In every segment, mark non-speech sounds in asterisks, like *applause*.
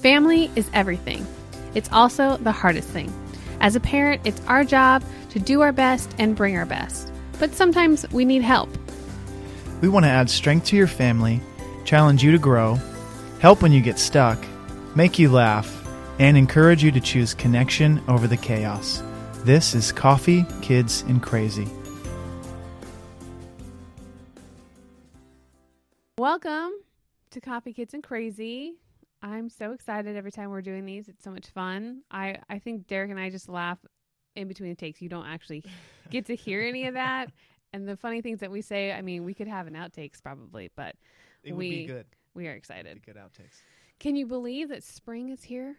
Family is everything. It's also the hardest thing. As a parent, it's our job to do our best and bring our best. But sometimes we need help. We want to add strength to your family, challenge you to grow, help when you get stuck, make you laugh, and encourage you to choose connection over the chaos. This is Coffee, Kids, and Crazy. Welcome to Coffee Kids and Crazy. I'm so excited every time we're doing these. It's so much fun. I, I think Derek and I just laugh in between the takes. You don't actually *laughs* get to hear any of that. And the funny things that we say, I mean, we could have an outtakes probably, but It would we be good. we are excited. good outtakes. Can you believe that spring is here?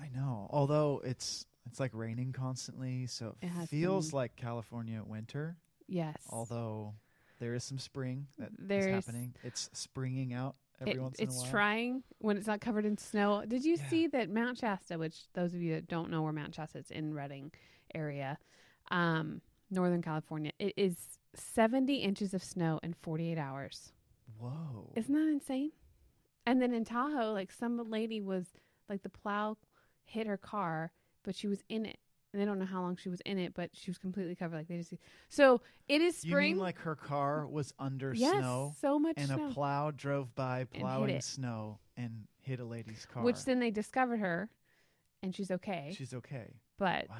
I know. Although it's it's like raining constantly, so It it feels been. like California winter. Yes. Although there is some spring that is There's- happening. It's springing out every It- once in a it's trying when it's not covered in snow. Did you Yeah. see that Mount Shasta, which those of you that don't know where Mount Shasta is in Redding area, um, Northern California, it is 70 inches of snow in 48 hours. Whoa. Isn't that insane? And then in Tahoe, like some lady was like the plow hit her car, but she was in it. And they don't know how long she was in it, but she was completely covered. Like they just so it is you spring. mean like her car was under yes, snow so much and snow. a plow drove by plowing it. snow and hit a lady's car? Which then they discovered her, and she's okay. She's okay. but Wow.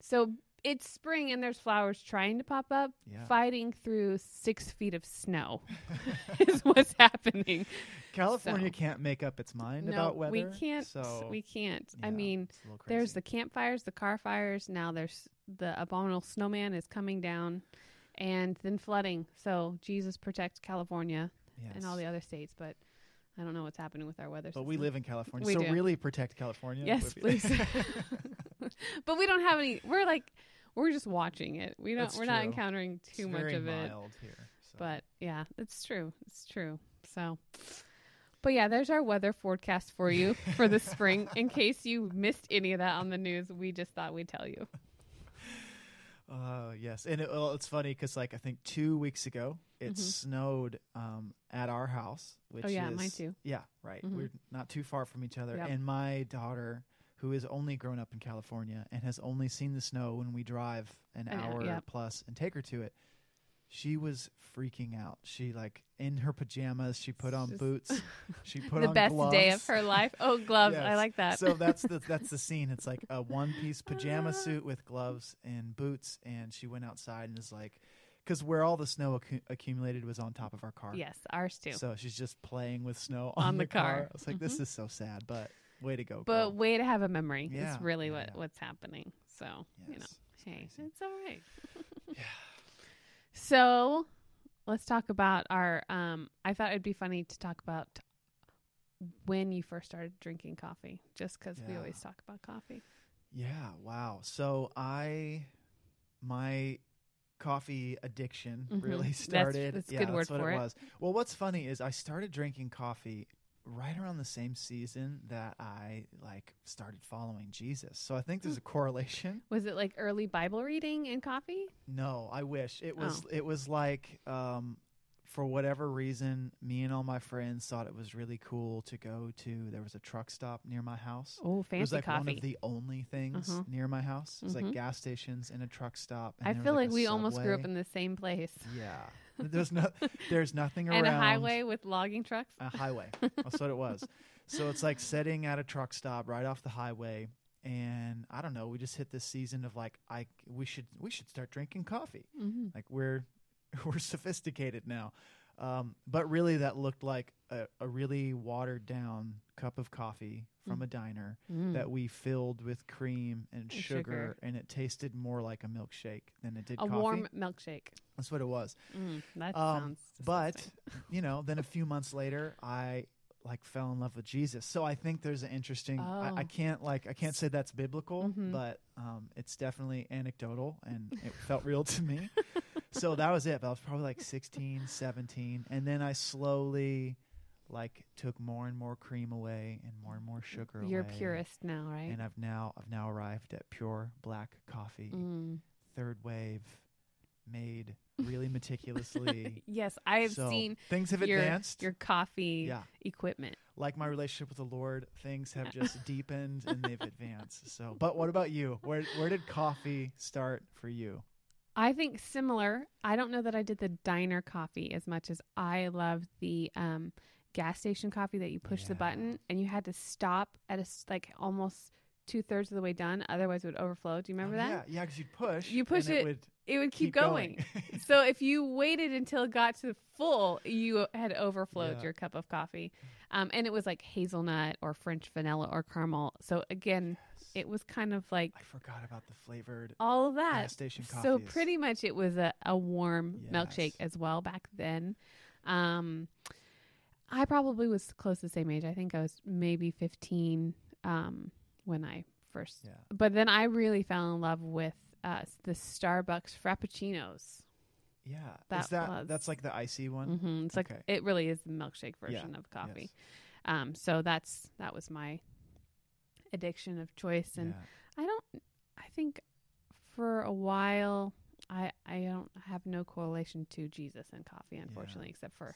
so it's spring, and there's flowers trying to pop up, Yeah. fighting through six feet of snow. *laughs* is what's happening. California So- can't make up its mind no, about weather. we can't. So we can't. I mean, it's a little there's the campfires, the car fires. Now there's the abominable snowman is coming down, and then flooding. So Jesus protect California and all the other states, but I don't know what's happening with our weather. But we live in California, We so do. really protect California. Yes, please. *laughs* *laughs* but we don't have any. We're like, we're just watching it. We don't. That's we're not true. encountering It's too much very of it. mild here. So. But yeah, it's true. It's true. So, but yeah, there's our weather forecast for you for the spring. *laughs* In case you missed any of that on the news, we just thought we'd tell you. Uh, yes, and it, well, it's funny because like I think two weeks ago it Mhm. snowed um, at our house. Which Oh, yeah, is, mine too. Yeah, right. Mhm. We're not too far from each other, Yep. and my daughter, who has only grown up in California and has only seen the snow when we drive an hour, hour yep. plus and take her to it. She was freaking out. She like in her pajamas. She put on boots. *laughs* She put on the on best day of her life. Oh, gloves! I like that. So that's the *laughs* that's the scene. It's like a one piece pajama Ah. suit with gloves and boots, and she went outside and is like, because where all the snow accu- accumulated was on top of our car. yes, ours too. So she's just playing with snow on, On the car. I was like, this Mhm. is so sad, but way to go. but girl. way to have a memory. Yeah, Is really yeah, what yeah. what's happening. So you know, it's hey, crazy. it's all right. Yeah. *laughs* So let's talk about our. Um, I thought it'd be funny to talk about when you first started drinking coffee, just because we always talk about coffee. Yeah, wow. So I my coffee addiction Mhm. really *laughs* started. that's a yeah, good word that's what for it it. was. Well, what's funny is I started drinking coffee right around the same season that I like started following Jesus. So I think there's a correlation. *laughs* Was it like early Bible reading and coffee? No, I wish it was. Oh. It was like, um, for whatever reason, me and all my friends thought it was really cool to go to. There was a truck stop near my house. Oh, it was fancy like coffee. one of the only things Uh-huh. near my house. It was Mhm. like gas stations and a truck stop. and I feel like a we almost grew up in the same place. Yeah, *laughs* there's no, there's nothing around. and a highway with logging trucks. A highway. That's what it was. So it's like setting at a truck stop right off the highway, and I don't know. We just hit this season of like, I we should we should start drinking coffee. hmm Like we're *laughs* we're sophisticated now. Um, but really, that looked like a, a really watered down cup of coffee from Mm. a diner Mm. that we filled with cream and sugar, sugar. and it tasted more like a milkshake than it did a coffee. warm milkshake. That's what it was. Mm, that Um, sounds. But *laughs* you know, then a few months later, I like fell in love with Jesus. So I think there's an interesting. I, I Oh. can't like I can't say that's biblical, Mhm. but um, it's definitely anecdotal, and it felt real to me. *laughs* so that was it. But I was probably like 16, 17, and then I slowly like took more and more cream away and more and more sugar away. You're away. purist now, right? And I've now I've now arrived at pure black coffee, Mm. third wave, made really meticulously. *laughs* yes, I have So, seen things have your advanced. your coffee yeah, equipment. like my relationship with the Lord, things have just deepened and they've advanced. So, but what about you? Where where did coffee start for you? I think similar. I don't know that I did the diner coffee as much as I loved the um, gas station coffee that you push the button and you had to stop at a like almost two thirds of the way done, otherwise it would overflow. Do you remember Oh, that? Yeah, yeah, because you'd push. You push and it, would It would keep, keep going. *laughs* so if you waited until it got to full, you had overflowed Yeah. your cup of coffee, um, and it was like hazelnut or French vanilla or caramel. So again, it was kind of like I forgot about the flavored all of that. gas station coffees. So pretty much it was a, a warm milkshake as well back then. Um, I probably was close to the same age. I think I was maybe 15 um, when I first. Yeah. But then I really fell in love with uh, the Starbucks Frappuccinos. Yeah. That Is that was- that's like the icy one? Mm-hmm. It's like it really is the milkshake version of coffee. Um, so that's that was my addiction of choice, and yeah. I don't. I think for a while, I I don't have no correlation to Jesus and coffee, unfortunately, except for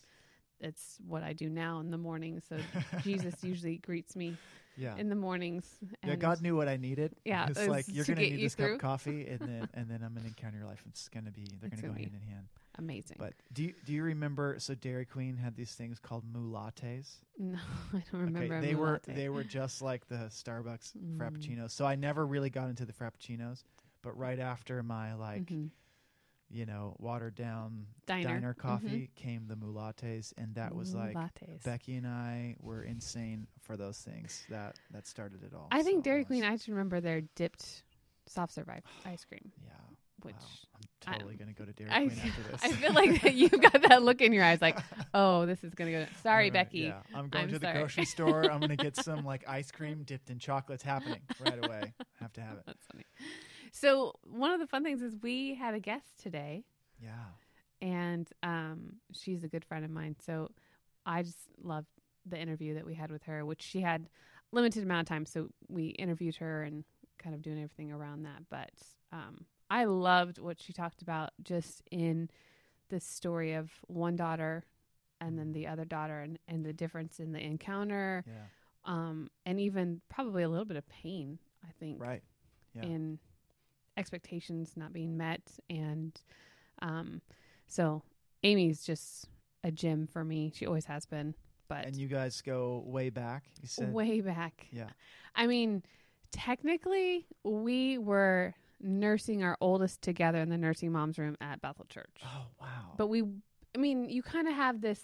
it's what I do now in the morning. So Jesus *laughs* usually greets me Yeah. in the mornings. yeah, and- God knew what I needed. Yeah, *laughs* it's it like you're to gonna get need you this cup of coffee, and then *laughs* and then I'm gonna encounter your life. It's gonna be they're gonna go gonna be hand in hand. Amazing. But do you do you remember? So Dairy Queen had these things called MooLattes. no, *laughs* I don't remember. okay, they were latte. they were just like the Starbucks Mm. frappuccinos. So I never really got into the frappuccinos. But right after my like Mhm. you know watered down diner, diner, Mhm. coffee came the MooLattes, and that was like lattes. Becky and I were insane for those things. That that started it all. I think So Dairy was- Queen. I just remember their dipped soft serve ice cream, *sighs* yeah. Which wow. I'm totally gonna go to Dairy I, Queen after this. I feel like that you've got that look in your eyes, like, *laughs* oh, this is gonna go. Sorry, right, Becky. Yeah, I'm going I'm to the sorry. grocery store. I'm gonna get some like *laughs* ice cream dipped in chocolate. Happening right away. I have to have it. That's funny. So one of the fun things is we had a guest today, Yeah. and um, she's a good friend of mine. So I just loved the interview that we had with her, which she had limited amount of time, so we interviewed her and kind of doing everything around that. But um, I loved what she talked about just in this story of one daughter and then the other daughter and, and the difference in the encounter Yeah. um, and even probably a little bit of pain, I think, Right. Yeah. in expectations not being met. And um, so Amy's just a gem for me. She always has been, but And you guys go way back. You said. way back. Yeah. I mean, technically, we were nursing our oldest together in the nursing mom's room at Bethel Church. Oh wow. But we, I mean, you kind of have this,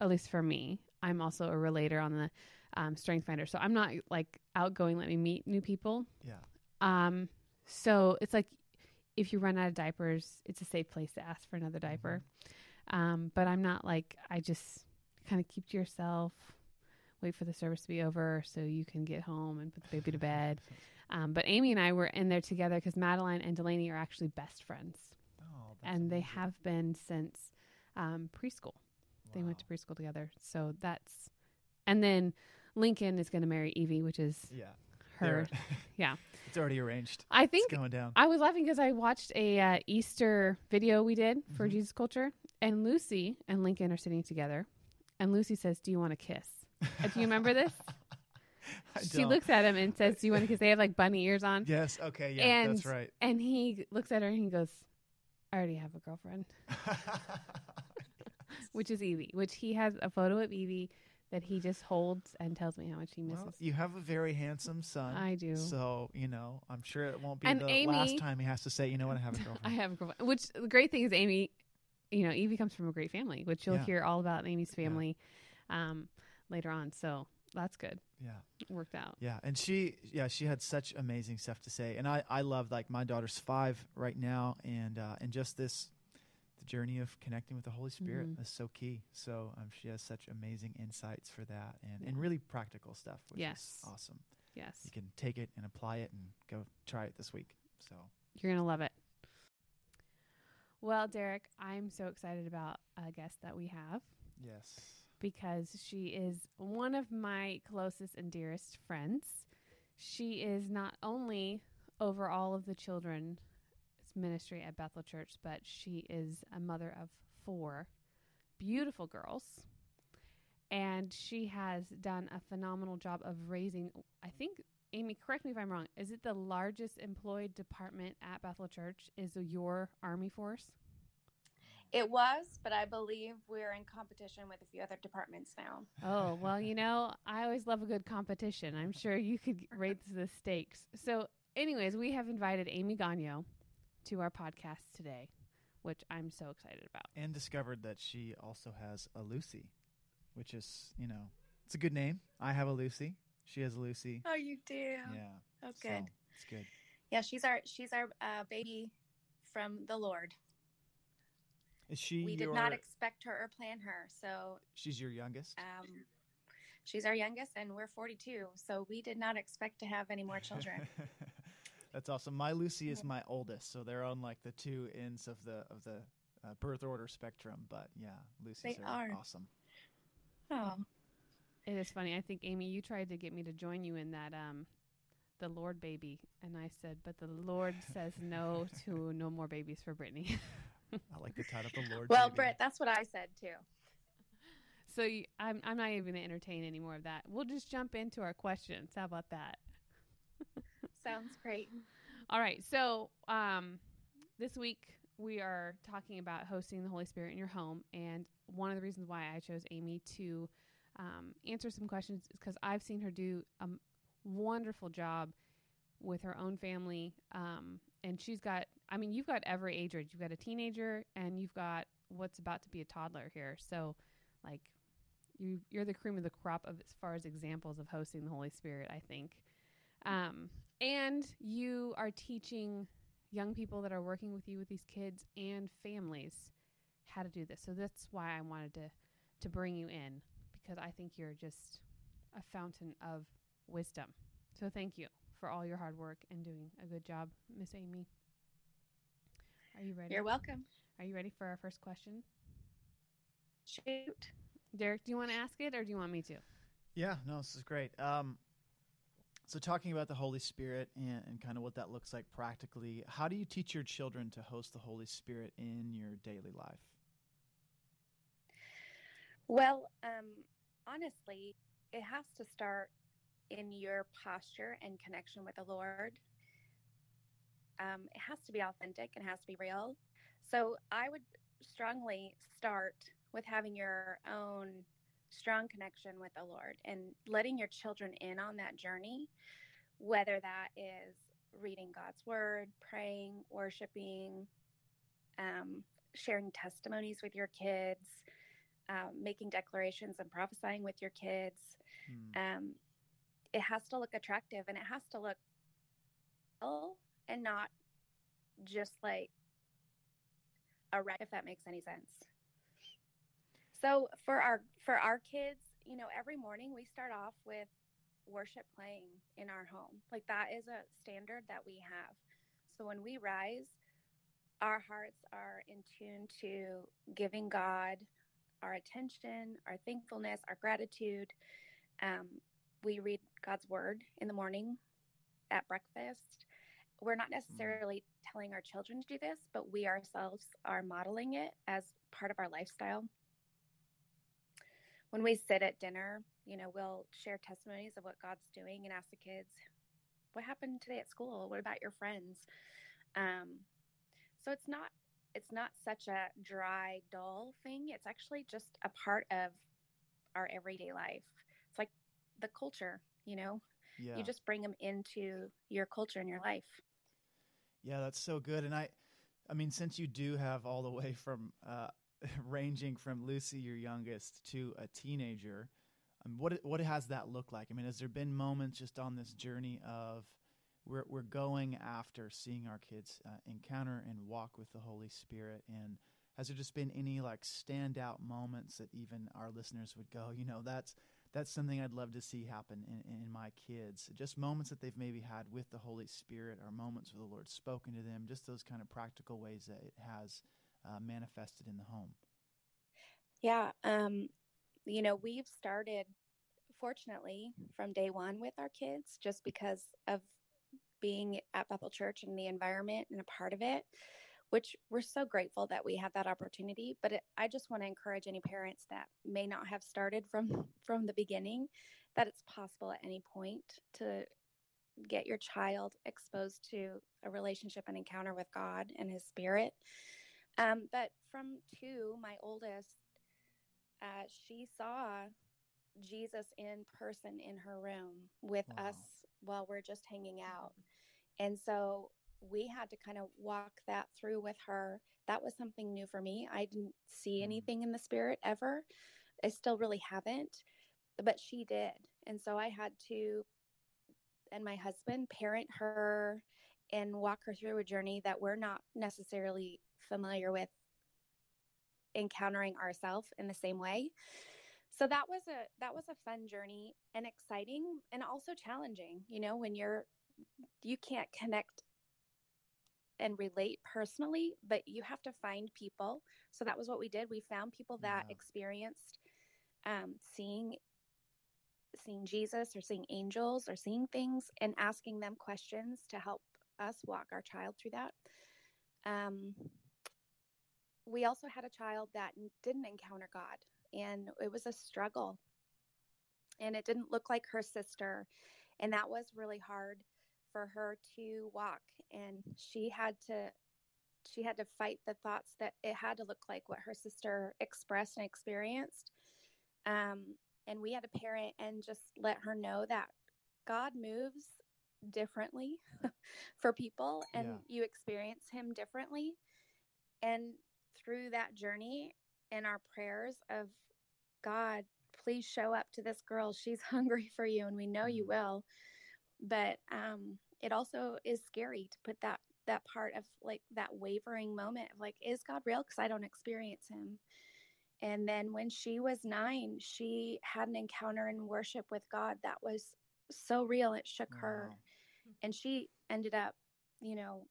at least for me. I'm also a relator on the um, Strength Finder, so I'm not like outgoing. Let me meet new people. yeah. Um, so it's like if you run out of diapers, it's a safe place to ask for another diaper. Um, but I'm not like I just kind of keep to yourself, wait for the service to be over so you can get home and put the baby to *laughs* bed. Um, but Amy and I were in there together because Madeline and Delaney are actually best friends, Oh, that's and they amazing. have been since um, preschool. They went to preschool together, so that's. And then Lincoln is going to marry Evie, which is Yeah. her. *laughs* *laughs* Yeah. It's already arranged. I think it's going down. I was laughing because I watched a uh, Easter video we did for Mhm. Jesus Culture, and Lucy and Lincoln are sitting together, and Lucy says, "Do you want to kiss?" Uh, do you remember this? *laughs* She looks at him and says, "Do you want to kiss?" They have like bunny ears on, Yes. Okay. Yeah. And- that's right. and he looks at her and he goes, "I already have a girlfriend," *laughs* *laughs* which is Evie. Which he has a photo of Evie that he just holds and tells me how much he misses. well, you have a very handsome son. I do. So you know, I'm sure it won't be And the Amy- last time he has to say, you know what, I have a *laughs* girlfriend. I have a girlfriend. Which the great thing is, Amy, you know, Evie comes from a great family, which you'll Yeah. hear all about Amy's Yeah. family um, later on. So that's good. yeah. It worked out. Yeah, and she, yeah, she had such amazing stuff to say, and I, I love like my daughter's five right now, and uh, and just this, the journey of connecting with the Holy Spirit Mhm. is so key. So um, she has such amazing insights for that, and and really practical stuff, which Yes. is awesome. Yes. You can take it and apply it, and go try it this week. So You're going to love it. Well, Derek, I'm so excited about a guest that we have yes, because she is one of my closest and dearest friends. She is not only over all of the children, ministry at Bethel Church, but she is a mother of four beautiful girls. And she has done a phenomenal job of raising, I think, Amy, correct me if I'm wrong, is it the largest employed department at Bethel Church? Is your Army force? It was, but I believe we're in competition with a few other departments now. Oh, well, you know, I always love a good competition. I'm sure you could *laughs* raise the stakes. So, anyways, we have invited Amy Gagno to our podcast today, which I'm so excited about. And discovered that she also has a Lucy, which is, you know, it's a good name. I have a Lucy. She has a Lucy. Oh, you do? Yeah. Oh, so good. it's good. Yeah, she's our she's our uh, baby from the Lord. Is she We did not expect her or plan her, so she's your youngest? um, she's our youngest, and we're 42. So we did not expect to have any more children. *laughs* That's awesome. My Lucy is my oldest, so they're on like the two ends of the of the uh, birth order spectrum. But yeah, Lucy's They are. awesome. oh, It is funny. I think Amy, you tried to get me to join you in that um the Lord baby and I said, "But the Lord says no to no more babies for Brittany." *laughs* *laughs* I like the title, the Lord. well, baby. Britt, that's what I said too. *laughs* so you, I'm I'm not even going to entertain any more of that. We'll just jump into our questions. How about that? *laughs* Sounds great. All right. So, um, this week we are talking about hosting the Holy Spirit in your home, and one of the reasons why I chose Amy to um, answer some questions is because I've seen her do a wonderful job with her own family, um, and she's got. I mean, you've got every age range. You've got a teenager, and you've got what's about to be a toddler here. So, like, you you're the cream of the crop of as far as examples of hosting the Holy Spirit. I think. Um, and you are teaching young people that are working with you with these kids and families how to do this. So that's why I wanted to to bring you in because I think you're just a fountain of wisdom. So thank you for all your hard work and doing a good job, Miss Amy. Are you ready? You're welcome. Are you ready for our first question? Shoot. Derek, do you want to ask it or do you want me to? Yeah, no, this is great. Um, so, talking about the Holy Spirit and, and kind of what that looks like practically, how do you teach your children to host the Holy Spirit in your daily life? Well, um, honestly, it has to start in your posture and connection with the Lord. Um, it has to be authentic and has to be real. So I would strongly start with having your own strong connection with the Lord and letting your children in on that journey, whether that is reading God's word, praying, worshiping, um, sharing testimonies with your kids, um, making declarations and prophesying with your kids. Hmm. Um, it has to look attractive and it has to look real and not just like a wreck, if that makes any sense. So for our for our kids, you know, every morning we start off with worship playing in our home. Like that is a standard that we have. So when we rise, our hearts are in tune to giving God our attention, our thankfulness, our gratitude. Um, we read God's word in the morning at breakfast. We're not necessarily telling our children to do this, but we ourselves are modeling it as part of our lifestyle. When we sit at dinner, you know, we'll share testimonies of what God's doing and ask the kids, what happened today at school? What about your friends? Um, so it's not it's not such a dry, dull thing. It's actually just a part of our everyday life. It's like the culture, you know. Yeah. You just bring them into your culture and your life. Yeah, that's so good. And I, I mean, since you do have all the way from uh, *laughs* ranging from Lucy, your youngest, to a teenager, um, what what has that looked like? I mean, has there been moments just on this journey of we're we're going after seeing our kids uh, encounter and walk with the Holy Spirit, and has there just been any like standout moments that even our listeners would go, you know, that's that's something I'd love to see happen in, in my kids. Just moments that they've maybe had with the Holy Spirit, or moments where the Lord's spoken to them. Just those kind of practical ways that it has uh, manifested in the home. Yeah. Um, you know, we've started, fortunately, from day one with our kids just because of being at Bethel Church and the environment and a part of it, which we're so grateful that we have that opportunity. But it, I just want to encourage any parents that may not have started from *laughs* from the beginning that it's possible at any point to get your child exposed to a relationship and encounter with God and His Spirit. Um, but from two, my oldest, uh, she saw Jesus in person in her room with Wow. us while we're just hanging out. And so we had to kind of walk that through with her. That was something new for me. I didn't see Mhm. anything in the spirit ever. I still really haven't, but she did. And so I had to, and my husband, parent her and walk her through a journey that we're not necessarily familiar with encountering ourselves in the same way so that was a that was a fun journey and exciting and also challenging you know when you're you can't connect and relate personally but you have to find people. So that was what we did. We found people that Yeah. experienced um, seeing seeing jesus or seeing angels or seeing things and asking them questions to help us walk our child through that. Um, we also had a child that didn't encounter god and it was a struggle. And it didn't look like her sister and that was really hard for her to walk and she had to she had to fight the thoughts that it had to look like what her sister expressed and experienced um, and we had a parent and just let her know that god moves differently *laughs* for people and Yeah. you experience him differently and through that journey and our prayers of God, please show up to this girl. She's *laughs* hungry for you, and we know you Mhm. will. But um, it also is scary to put that that part of like that wavering moment of like, is God real? Because I don't experience Him. And then when she was nine, she had an encounter in worship with God that was so real it shook her and she ended up you know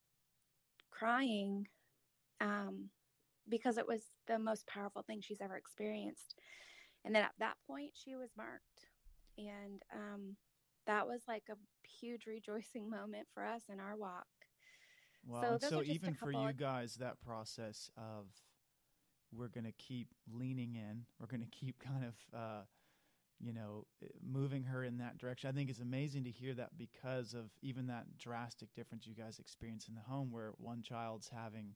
crying um because it was the most powerful thing she's ever experienced and then at that point she was marked and um that was like a huge rejoicing moment for us in our walk Wow. So so are just a even for you guys, that process of we're going to keep leaning in, we're going to keep kind of, uh, you know, eh, moving her in that direction. I think it's amazing to hear that because of even that drastic difference you guys experience in the home, where one child's having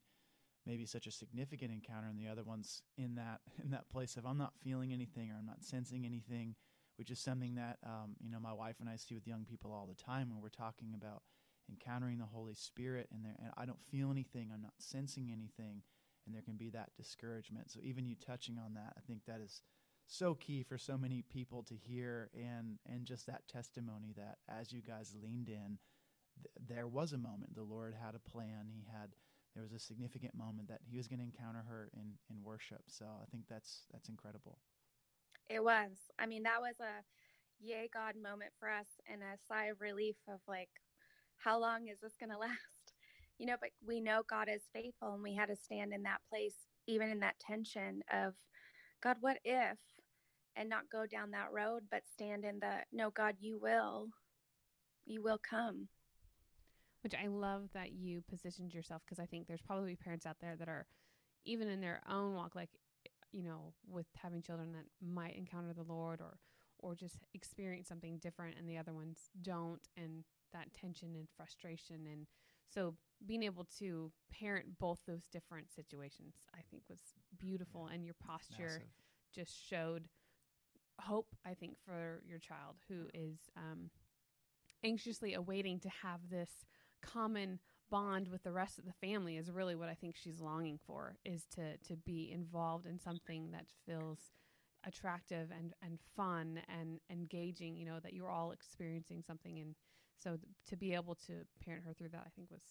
maybe such a significant encounter, and the other one's in that *laughs* in that place of I'm not feeling anything or I'm not sensing anything, which is something that um, you know my wife and I see with young people all the time when we're talking about encountering the Holy Spirit and there and I don't feel anything, I'm not sensing anything, and there can be that discouragement. So even you touching on that, I think that is so key for so many people to hear and and just that testimony that as you guys leaned in th- there was a moment the Lord had a plan. He had there was a significant moment that he was going to encounter her in in worship. So I think that's that's incredible. It was. I mean that was a yay god moment for us and a sigh of relief of like how long is this going *laughs* to last? You know but we know god is faithful and we had to stand in that place even in that tension of god what if? and not go down that road but stand in the no god you will. You will come. Which I love that you positioned yourself because I think there's probably parents out there that are even in their own walk, like you know, with having children that might encounter the Lord or or just experience something different, and the other ones don't, and that tension and frustration, and so being able to parent both those different situations, I think was beautiful, and your posture just showed hope i think for your child who is um, anxiously awaiting to have this common bond with the rest of the family is really what i think she's longing for is to to be involved in something that feels attractive and and fun and engaging you know that you're all experiencing something. And so th- to be able to parent her through that i think was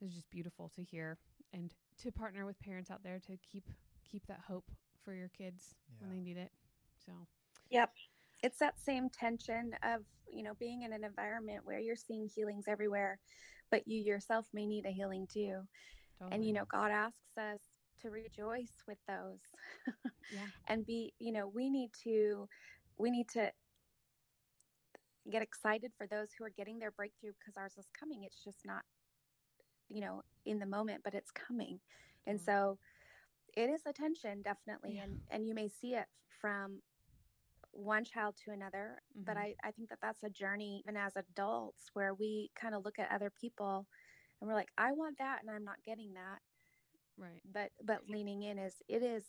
is just beautiful to hear. And to partner with parents out there to keep keep that hope for your kids when they need it. So yep. It's that same tension of you know being in an environment where you're seeing healings everywhere but you yourself may need a healing too and you know god asks us to rejoice with those *laughs* yeah and be you know we need to we need to get excited for those who are getting their breakthrough because ours is coming. It's just not, you know, in the moment, but it's coming. And so it is a tension, definitely. Yeah. And, and you may see it from one child to another. But Mhm. I, I think that that's a journey, even as adults, where we kind of look at other people and we're like, I want that and I'm not getting that. Right. But, but leaning in is, it is,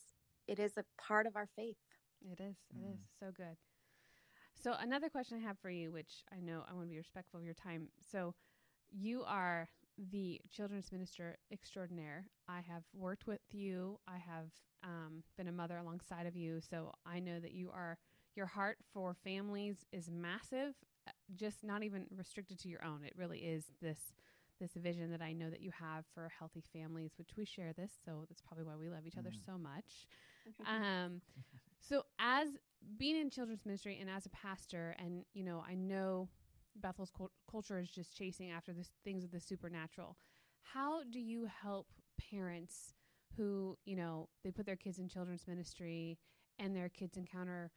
it is a part of our faith. It is. It Mm. is so good. So another question I have for you, which I know I want to be respectful of your time. So you are the children's minister extraordinaire. I have worked with you. I have um, been a mother alongside of you. So I know that you are your heart for families is massive. uh, Just not even restricted to your own. It really is this this vision that I know that you have for healthy families, which we share this. So that's probably why we love each other Mm. so much. *laughs* Um, so as being in children's ministry and as a pastor, and you know, I know Bethel's cul- culture is just chasing after this things of the supernatural. How do you help parents who you know they put their kids in children's ministry and their kids encounter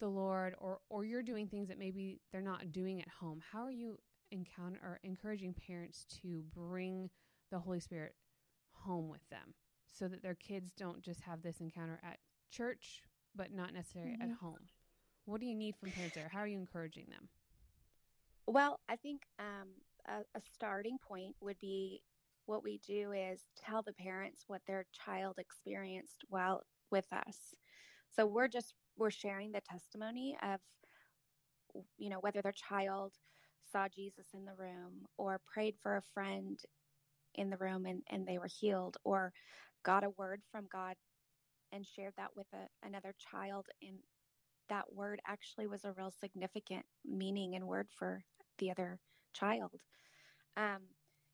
the Lord, or or you're doing things that maybe they're not doing at home? How are you encounter or encouraging parents to bring the Holy Spirit home with them? so that their kids don't just have this encounter at church, but not necessarily at Mhm. home. What do you need from parents there? How are you encouraging them? Well, I think um, a, a starting point would be what we do is tell the parents what their child experienced while with us. So we're just we're sharing the testimony of you know whether their child saw Jesus in the room or prayed for a friend in the room and, and they were healed or got a word from God and shared that with a, another child and that word actually was a real significant meaning and word for the other child. Um,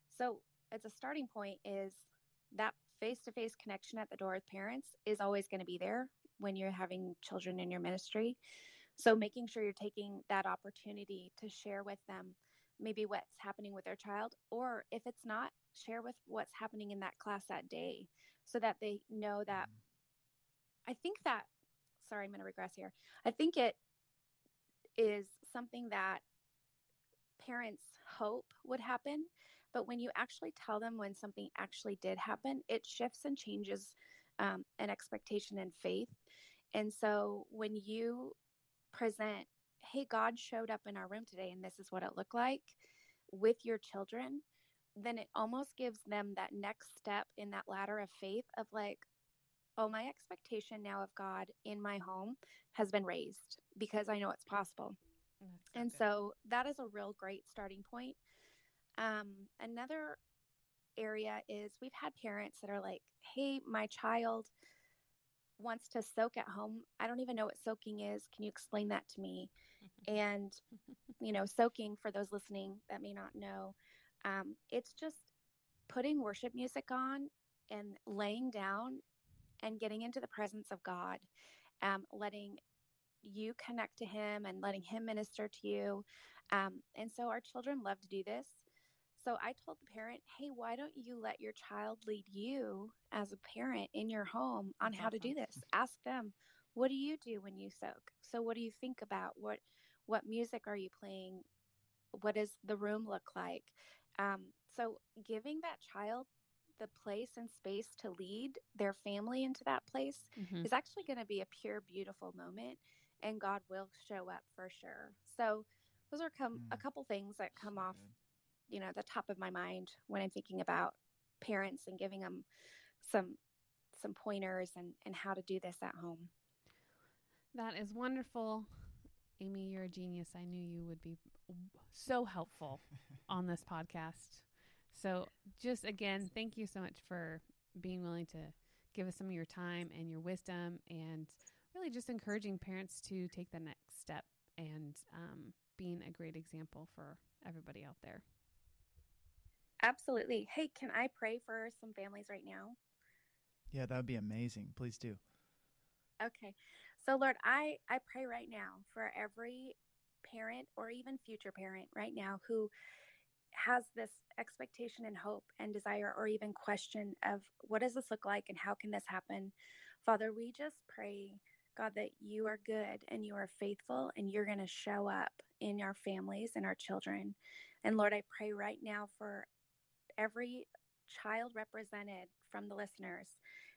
so, as a starting point, is that face to face connection at the door with parents is always going to be there when you're having children in your ministry. So, making sure you're taking that opportunity to share with them maybe what's happening with their child, or if it's not, share with what's happening in that class that day so that they know that. I think that, sorry, I'm going to regress here. I think it is something that parents hope would happen. But when you actually tell them when something actually did happen, it shifts and changes um, an expectation and faith. And so when you present, hey, God showed up in our room today and this is what it looked like with your children, then it almost gives them that next step in that ladder of faith of like, oh, my expectation now of God in my home has been raised because I know it's possible. And so that is a real great starting point. Um, another area is we've had parents that are like, hey, my child wants to soak at home. I don't even know what soaking is. Can you explain that to me? And, *laughs* you know, soaking, for those listening that may not know, um, it's just putting worship music on and laying down and getting into the presence of God, um, letting you connect to Him and letting Him minister to you. Um, and so our children love to do this. So I told the parent, hey, why don't you let your child lead you as a parent in your home on how to do this? Ask them, what do you do when you soak? So what do you think about? What what music are you playing? What does the room look like? Um, so giving that child the place and space to lead their family into that place Mhm. is actually going to be a pure, beautiful moment, and God will show up for sure. So those are come a Mm. couple things that come So off, good. You know, the top of my mind when I'm thinking about parents and giving them some some pointers and and how to do this at home. That is wonderful. Amy, you're a genius. I knew you would be so helpful *laughs* on this podcast. So, just again, thank you so much for being willing to give us some of your time and your wisdom and really just encouraging parents to take the next step and um, being a great example for everybody out there. Absolutely. Hey, can I pray for some families right now? Yeah, that would be amazing. Please do. Okay. So Lord, I I pray right now for every parent or even future parent right now who has this expectation and hope and desire or even question of what does this look like and how can this happen? Father, we just pray God, that you are good and you are faithful and you're going to show up in our families and our children. And Lord, I pray right now for every child represented from the listeners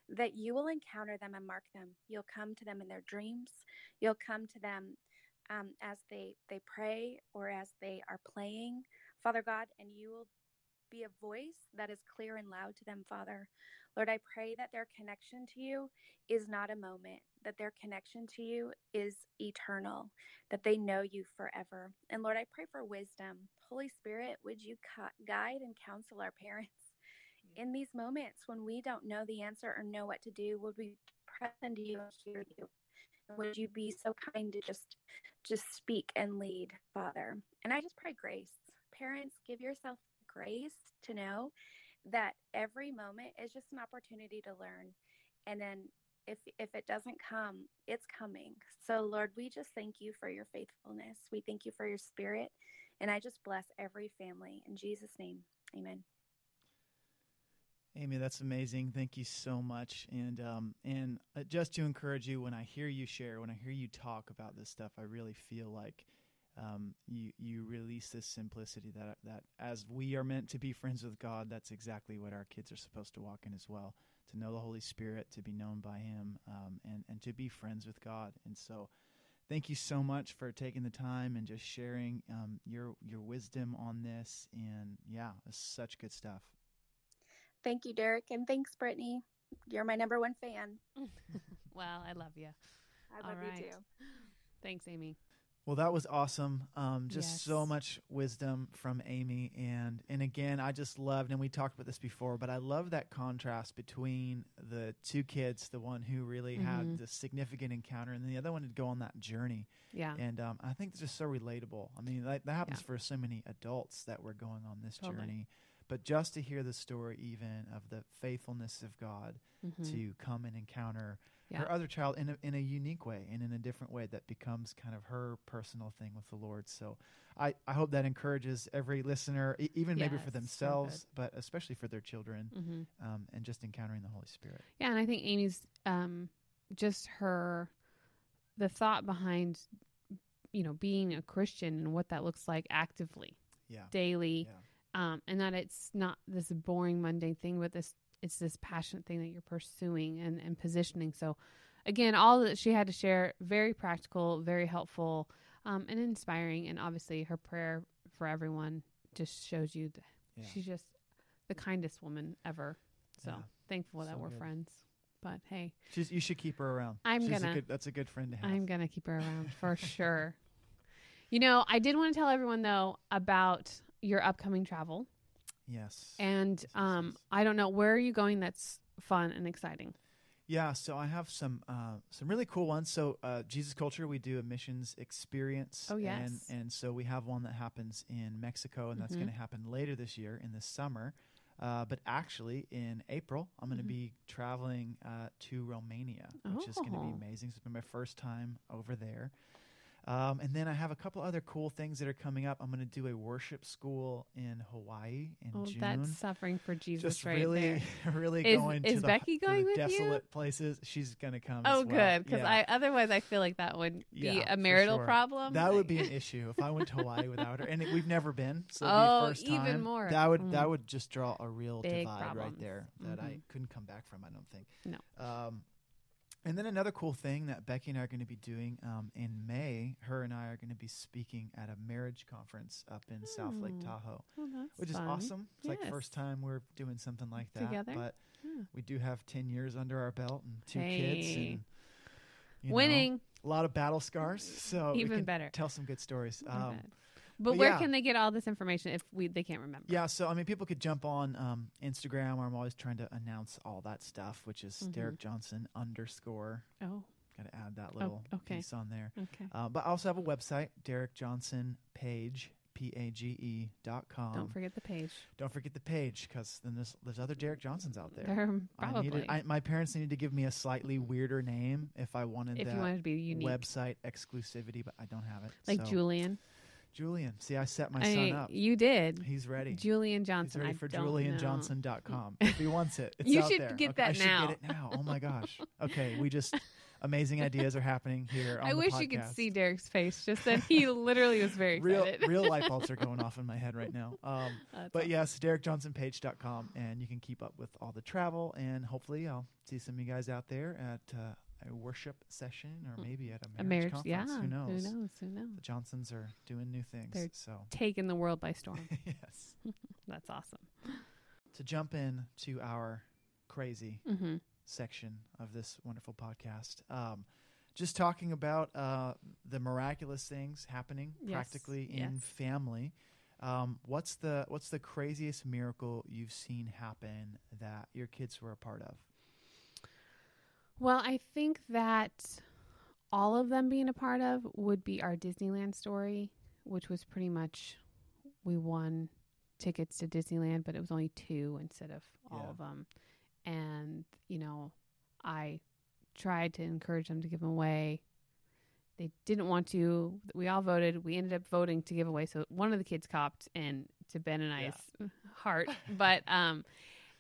that you will encounter them and mark them. You'll come to them in their dreams. You'll come to them um, as they they pray or as they are playing, Father God, and you will be a voice that is clear and loud to them, Father. Lord, I pray that their connection to you is not a moment, that their connection to you is eternal, that they know you forever. And Lord, I pray for wisdom. Holy Spirit, would you guide and counsel our parents mm. in these moments when we don't know the answer or know what to do? Would we press into you and hear you? Would you be so kind to just just speak and lead, Father? And I just pray grace. Parents, give yourself grace to know that every moment is just an opportunity to learn. And then if if it doesn't come, it's coming. So Lord, we just thank you for your faithfulness. We thank you for your spirit. And I just bless every family in Jesus' name. Amen. Amy, that's amazing. Thank you so much. And um, and uh, just to encourage you, when I hear you share, when I hear you talk about this stuff, I really feel like um, you you release this simplicity that that as we are meant to be friends with God, that's exactly what our kids are supposed to walk in as well. To know the Holy Spirit, to be known by Him, um, and and to be friends with God. And so, thank you so much for taking the time and just sharing um, your your wisdom on this. And yeah, it's such good stuff. Thank you, Derek, and thanks, Brittany. You're my number one fan. *laughs* well, I love you. I love right. you too. Thanks, Amy. Well, that was awesome. Um, just yes. so much wisdom from Amy, and and again, I just loved, and we talked about this before, but I love that contrast between the two kids, the one who really mm-hmm. had the significant encounter, and the other one to go on that journey. Yeah, and um, I think it's just so relatable. I mean, that, that happens yeah. for so many adults that were going on this totally. journey, but just to hear the story, even of the faithfulness of God mm-hmm. to come and encounter yeah. her other child in a, in a unique way and in a different way that becomes kind of her personal thing with the Lord. So I, I hope that encourages every listener, e- even yes, maybe for themselves, so but especially for their children, mm-hmm. um, and just encountering the Holy Spirit. Yeah, and I think Amy's um, just her the thought behind you know being a Christian and what that looks like actively, yeah, daily, yeah. Um, and that it's not this boring mundane thing, but this it's this passionate thing that you're pursuing and, and positioning. So, again, all that she had to share, very practical, very helpful, um, and inspiring. And obviously, her prayer for everyone just shows you that yeah. she's just the kindest woman ever. So yeah. thankful that we're good. friends. But hey, she's, you should keep her around. I'm she's gonna. A good, that's a good friend to have. I'm gonna keep her around for sure. You know, I did want to tell everyone though about your upcoming travel. Yes. And yes, um, yes. I don't know where are you going. That's fun and exciting. Yeah, so I have some uh, some really cool ones. So uh, Jesus Culture, we do a missions experience. Oh yes, and, and so we have one that happens in Mexico, and mm-hmm. that's going to happen later this year in the summer. Uh, but actually, in April, I'm going to mm-hmm. be traveling uh, to Romania, which oh. is going to be amazing. It's been my first time over there. Um, and then I have a couple other cool things that are coming up. I'm going to do a worship school in Hawaii in oh, June. That's suffering for Jesus, Just right really, there. *laughs* really is, going is to Becky the, going the with desolate you? places. She's going to come. Oh, well. good, because yeah. I otherwise I feel like that would yeah, be a marital sure. problem. That like. would be an *laughs* issue if I went to Hawaii without her, and it, we've never been. So oh, first time, even more. That would mm. that would just draw a real Big divide problems. right there that mm-hmm. I couldn't come back from. I don't think. No. Um, and then another cool thing that Becky and I are going to be doing um, in May, her and I are going to be speaking at a marriage conference up in South Lake Oh. Tahoe, Well, which fun. is awesome. It's like Yes. first time we're doing something like that. Together? But Yeah. we do have 10 years under our belt and two Hey. kids and you know, Winning, a lot of battle scars. So we Even can better. tell some good stories. Um. But, but where yeah. can they get all this information if we they can't remember? yeah, so I mean, people could jump on um, Instagram. Where I'm always trying to announce all that stuff, which is Mhm. Derek Johnson underscore. Oh, Got to add that little okay. piece on there. okay. Uh, but I also have a website, Derek Johnson Page, P A G E dot com. Don't forget the page. Don't forget the page because then there's there's other Derek Johnsons out there. There I probably. needed, I, my parents needed to give me a slightly weirder name if I wanted if that you wanted to be unique, website exclusivity, but I don't have it. like so, Julian. Julian. See, I set my I son mean, up. You did. He's ready. Julian He's Johnson. ready for julianjohnson.com. if he wants it, it's *laughs* You should there. get Okay, that I should now. get it now. Oh my gosh. *laughs* Okay, we just amazing ideas are happening here. On I wish you could see Derek's face just then. He *laughs* literally was very real excited. real light bulbs are going off in my head right now. Um, but awesome. yes, DerekJohnsonPage.com, and you can keep up with all the travel. And hopefully, I'll see some of you guys out there at uh, a worship session or maybe at a a marriage, marriage, yeah. conference. Who knows? Who knows? Who knows? The Johnsons are doing new things. They're- so Taking the world by storm. *laughs* yes, *laughs* That's awesome. to jump in to our crazy hmm section of this wonderful podcast. Um, just talking about uh, the miraculous things happening Yes, practically in yes. family. Um, what's the what's the craziest miracle you've seen happen that your kids were a part of? Well, I think that all of them being a part of would be our Disneyland story, which was pretty much we won tickets to Disneyland, but it was only two instead of all Yeah. of them. And, you know, I tried to encourage them to give them away. They didn't want to. We all voted. We ended up voting to give away. So one of the kids copped and to Ben and Yeah. I's heart. But um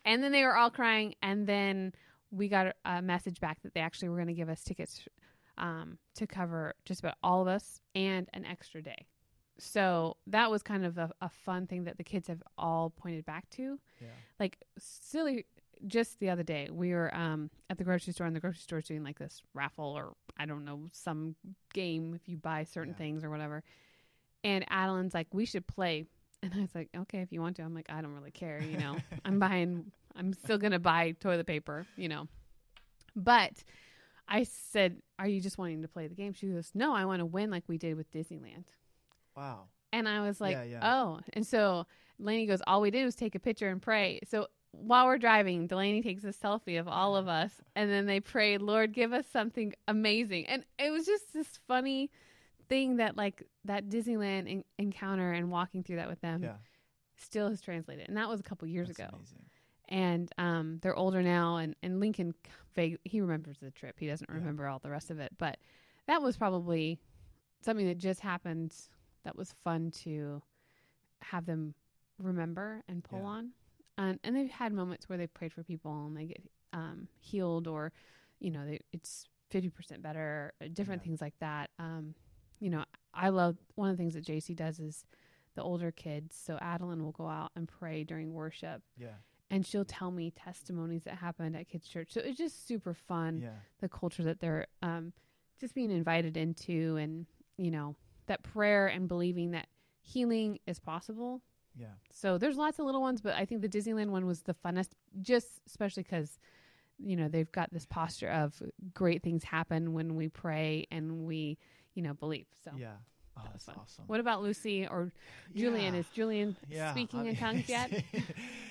and then they were all crying and then we got a, message back that they actually were going to give us tickets um, to cover just about all of us and an extra day. So that was kind of a, a fun thing that the kids have all pointed back to. Yeah. Like silly, just the other day we were um, at the grocery store and the grocery store is doing like this raffle or I don't know some game if you buy certain Yeah. things or whatever. And Adeline's like, we should play. And I was like, okay, if you want to. I'm like, I don't really care, you know. *laughs* I'm buying I'm still gonna buy toilet paper, you know. But I said, Are you just wanting to play the game? She goes, No, I want to win like we did with Disneyland. Wow. And I was like, Yeah, yeah. Oh. And so Delaney goes, All we did was take a picture and pray. So while we're driving, Delaney takes a selfie of all of us and then they pray, Lord, give us something amazing. And it was just this funny thing that like that Disneyland en- encounter and walking through that with them yeah. still has translated. And that was a couple years That's ago amazing. And um, they're older now. And, and Lincoln, he remembers the trip. He doesn't Yeah. remember all the rest of it. But that was probably something that just happened that was fun to have them remember and pull Yeah. on. And, and they've had moments where they've prayed for people and they get um, healed or, you know, they, it's 50% better, uh, different Yeah. things like that. Um, you know, I love one of the things that JC does is the older kids. So Adeline will go out and pray during worship Yeah. And she'll tell me testimonies that happened at kids church so it's just super fun Yeah. the culture that they're um, just being invited into and you know that prayer and believing that healing is possible Yeah. so there's lots of little ones but i think the disneyland one was the funnest just especially because you know they've got this posture of great things happen when we pray and we you know believe so Yeah. Oh, That was that's fun. awesome. what about lucy or julian Yeah. is julian Yeah, speaking I in tongues *laughs* yet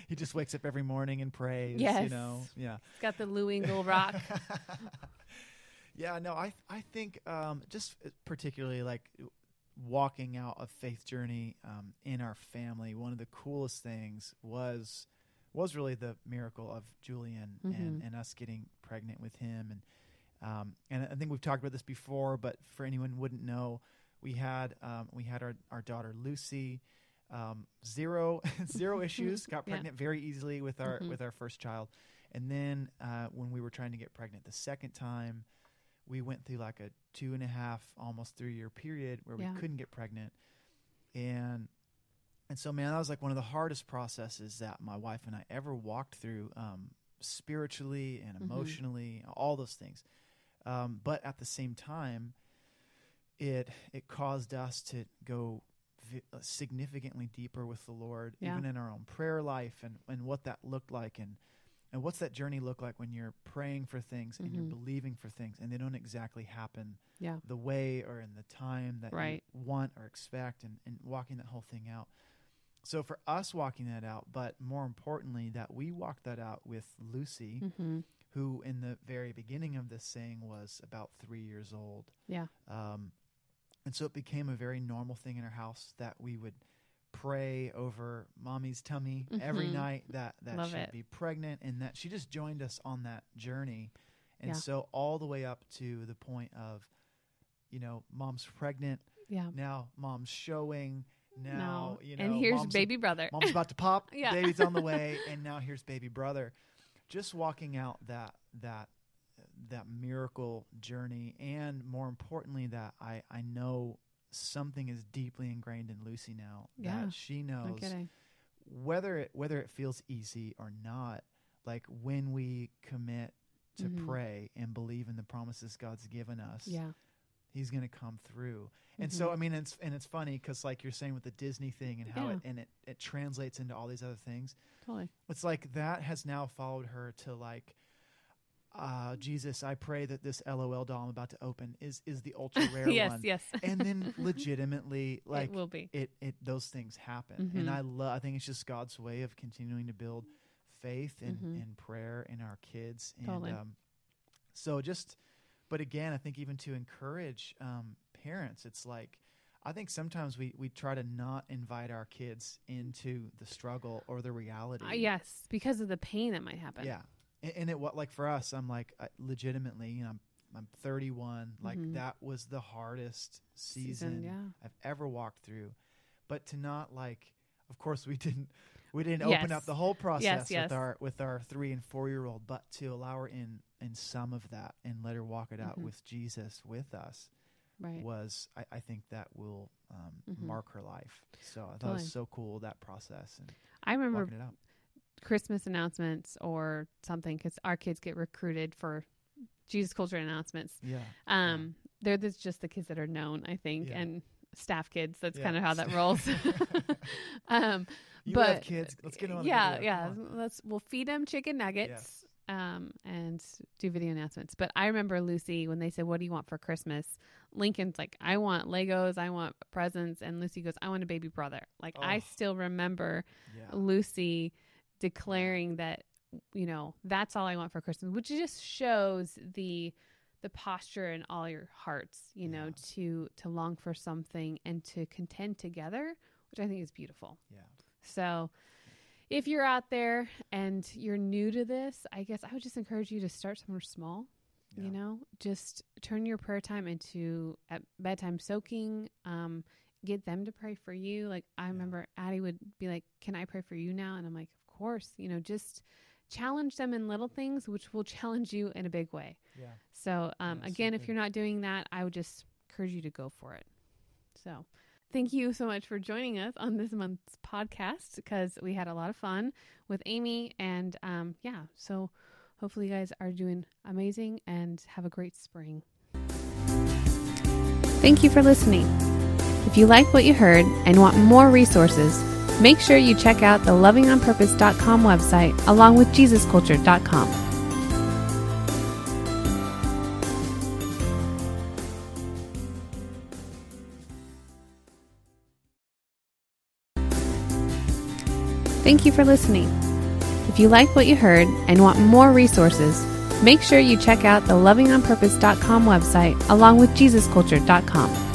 he just wakes up every morning and prays. Yes. You know. Yeah. He's got the Lou Engle rock *laughs* yeah. No. I I think um, just particularly like walking out a faith journey um, in our family. One of the coolest things was was really the miracle of Julian and, Mhm. and us getting pregnant with him and um, and I think we've talked about this before, but for anyone who wouldn't know, we had um, we had our, our daughter Lucy, um, zero *laughs* zero *laughs* issues, got Yeah. pregnant very easily with our Mhm. with our first child, and then uh, when we were trying to get pregnant the second time, we went through like a two and a half, almost three year period where Yeah. we couldn't get pregnant, and and so man, that was like one of the hardest processes that my wife and I ever walked through, um, spiritually and Mhm. emotionally, all those things. Um, but at the same time, it it caused us to go vi- uh, significantly deeper with the Lord, Yeah. even in our own prayer life, and and what that looked like, and and what's that journey look like when you're praying for things and you're Mhm. believing for things, and they don't exactly happen Yeah. the way or in the time that Right. you want or expect, and and walking that whole thing out. So for us walking that out, but more importantly, that we walked that out with Lucy, Mm-hmm. who in the very beginning of this thing was about three years old. Yeah. Um, and so it became a very normal thing in our house that we would pray over mommy's tummy every Mhm. night that, that Love she'd it. be pregnant and that she just joined us on that journey. And Yeah. so all the way up to the point of, you know, mom's pregnant. Yeah. Now mom's showing. Now, no. you know, and here's mom's baby brother. mom's about to pop *laughs* Yeah. baby's on the way and now here's baby brother just walking out that that that miracle journey, and more importantly, that I I know something is deeply ingrained in Lucy now Yeah, that she No knows kidding. whether it whether it feels easy or not. Like when we commit to Mhm. pray and believe in the promises God's given us, Yeah. He's going to come through. And so, Mhm. I mean, it's and it's funny because, like you're saying with the Disney thing and how Yeah. it and it it translates into all these other things. Totally. It's like that has now followed her to like, uh, Jesus, I pray that this LOL doll I'm about to open is is the *laughs* ultra rare yes. one. Yes. Yes. and then *laughs* legitimately, like it will be. it, it those things happen. And Mhm. I love. I think it's just God's way of continuing to build faith and, Mhm. and prayer in our kids. And Totally. um, so just, but again, I think even to encourage um, parents, it's like. I think sometimes we, we try to not invite our kids into the struggle or the reality. Uh, yes, because of the pain that might happen. Yeah. And, and it what like for us, I'm like I, legitimately, you know, I'm I'm 31. Like Mhm. that was the hardest season, Season, yeah. I've ever walked through. But to not like, of course, we didn't we didn't open up the whole process yes. with our with our three and four year old, but to allow her in in some of that and let her walk it out Mhm. with Jesus with us Right. was I, I think that will um, Mhm. mark her life. So I thought it Totally. was so cool that process and I remember it. Christmas announcements or something because our kids get recruited for Jesus culture announcements. Yeah. Um, they're the, just the kids that are known, I think, Yeah. and staff kids. That's Yeah. kind of how that rolls. *laughs* *laughs* um, You but kids. Let's get on. yeah, yeah. On. Let's we'll feed them chicken nuggets. Um, and do video announcements. But I remember Lucy when they said, "What do you want for Christmas?" Lincoln's like, "I want Legos. I want presents," and Lucy goes, "I want a baby brother." Like I Oh. still remember Yeah. Lucy declaring that you know that's all I want for Christmas, which just shows the the posture in all your hearts, you know, Yeah. to to long for something and to contend together, which I think is beautiful. Yeah. So, if you're out there and you're new to this, I guess I would just encourage you to start somewhere small. Yeah. You know, just turn your prayer time into at bedtime soaking. Um, get them to pray for you. Like I Yeah. remember Addie would be like, "Can I pray for you now?" And I'm like, "Of course." You know, just challenge them in little things, which will *laughs* challenge you in a big way. Yeah. So, um, Yeah, so again, if you're not doing that, I would just encourage you to go for it. So, thank you so much for joining us on this month's podcast because we had a lot of fun with Amy. And um, yeah, so hopefully, you guys are doing amazing and have a great spring. Thank you for listening. If you like what you heard and want more resources, make sure you check out the lovingonpurpose.com website along with jesusculture.com. Thank you for listening. If you like what you heard and want more resources, make sure you check out the lovingonpurpose.com website along with jesusculture.com.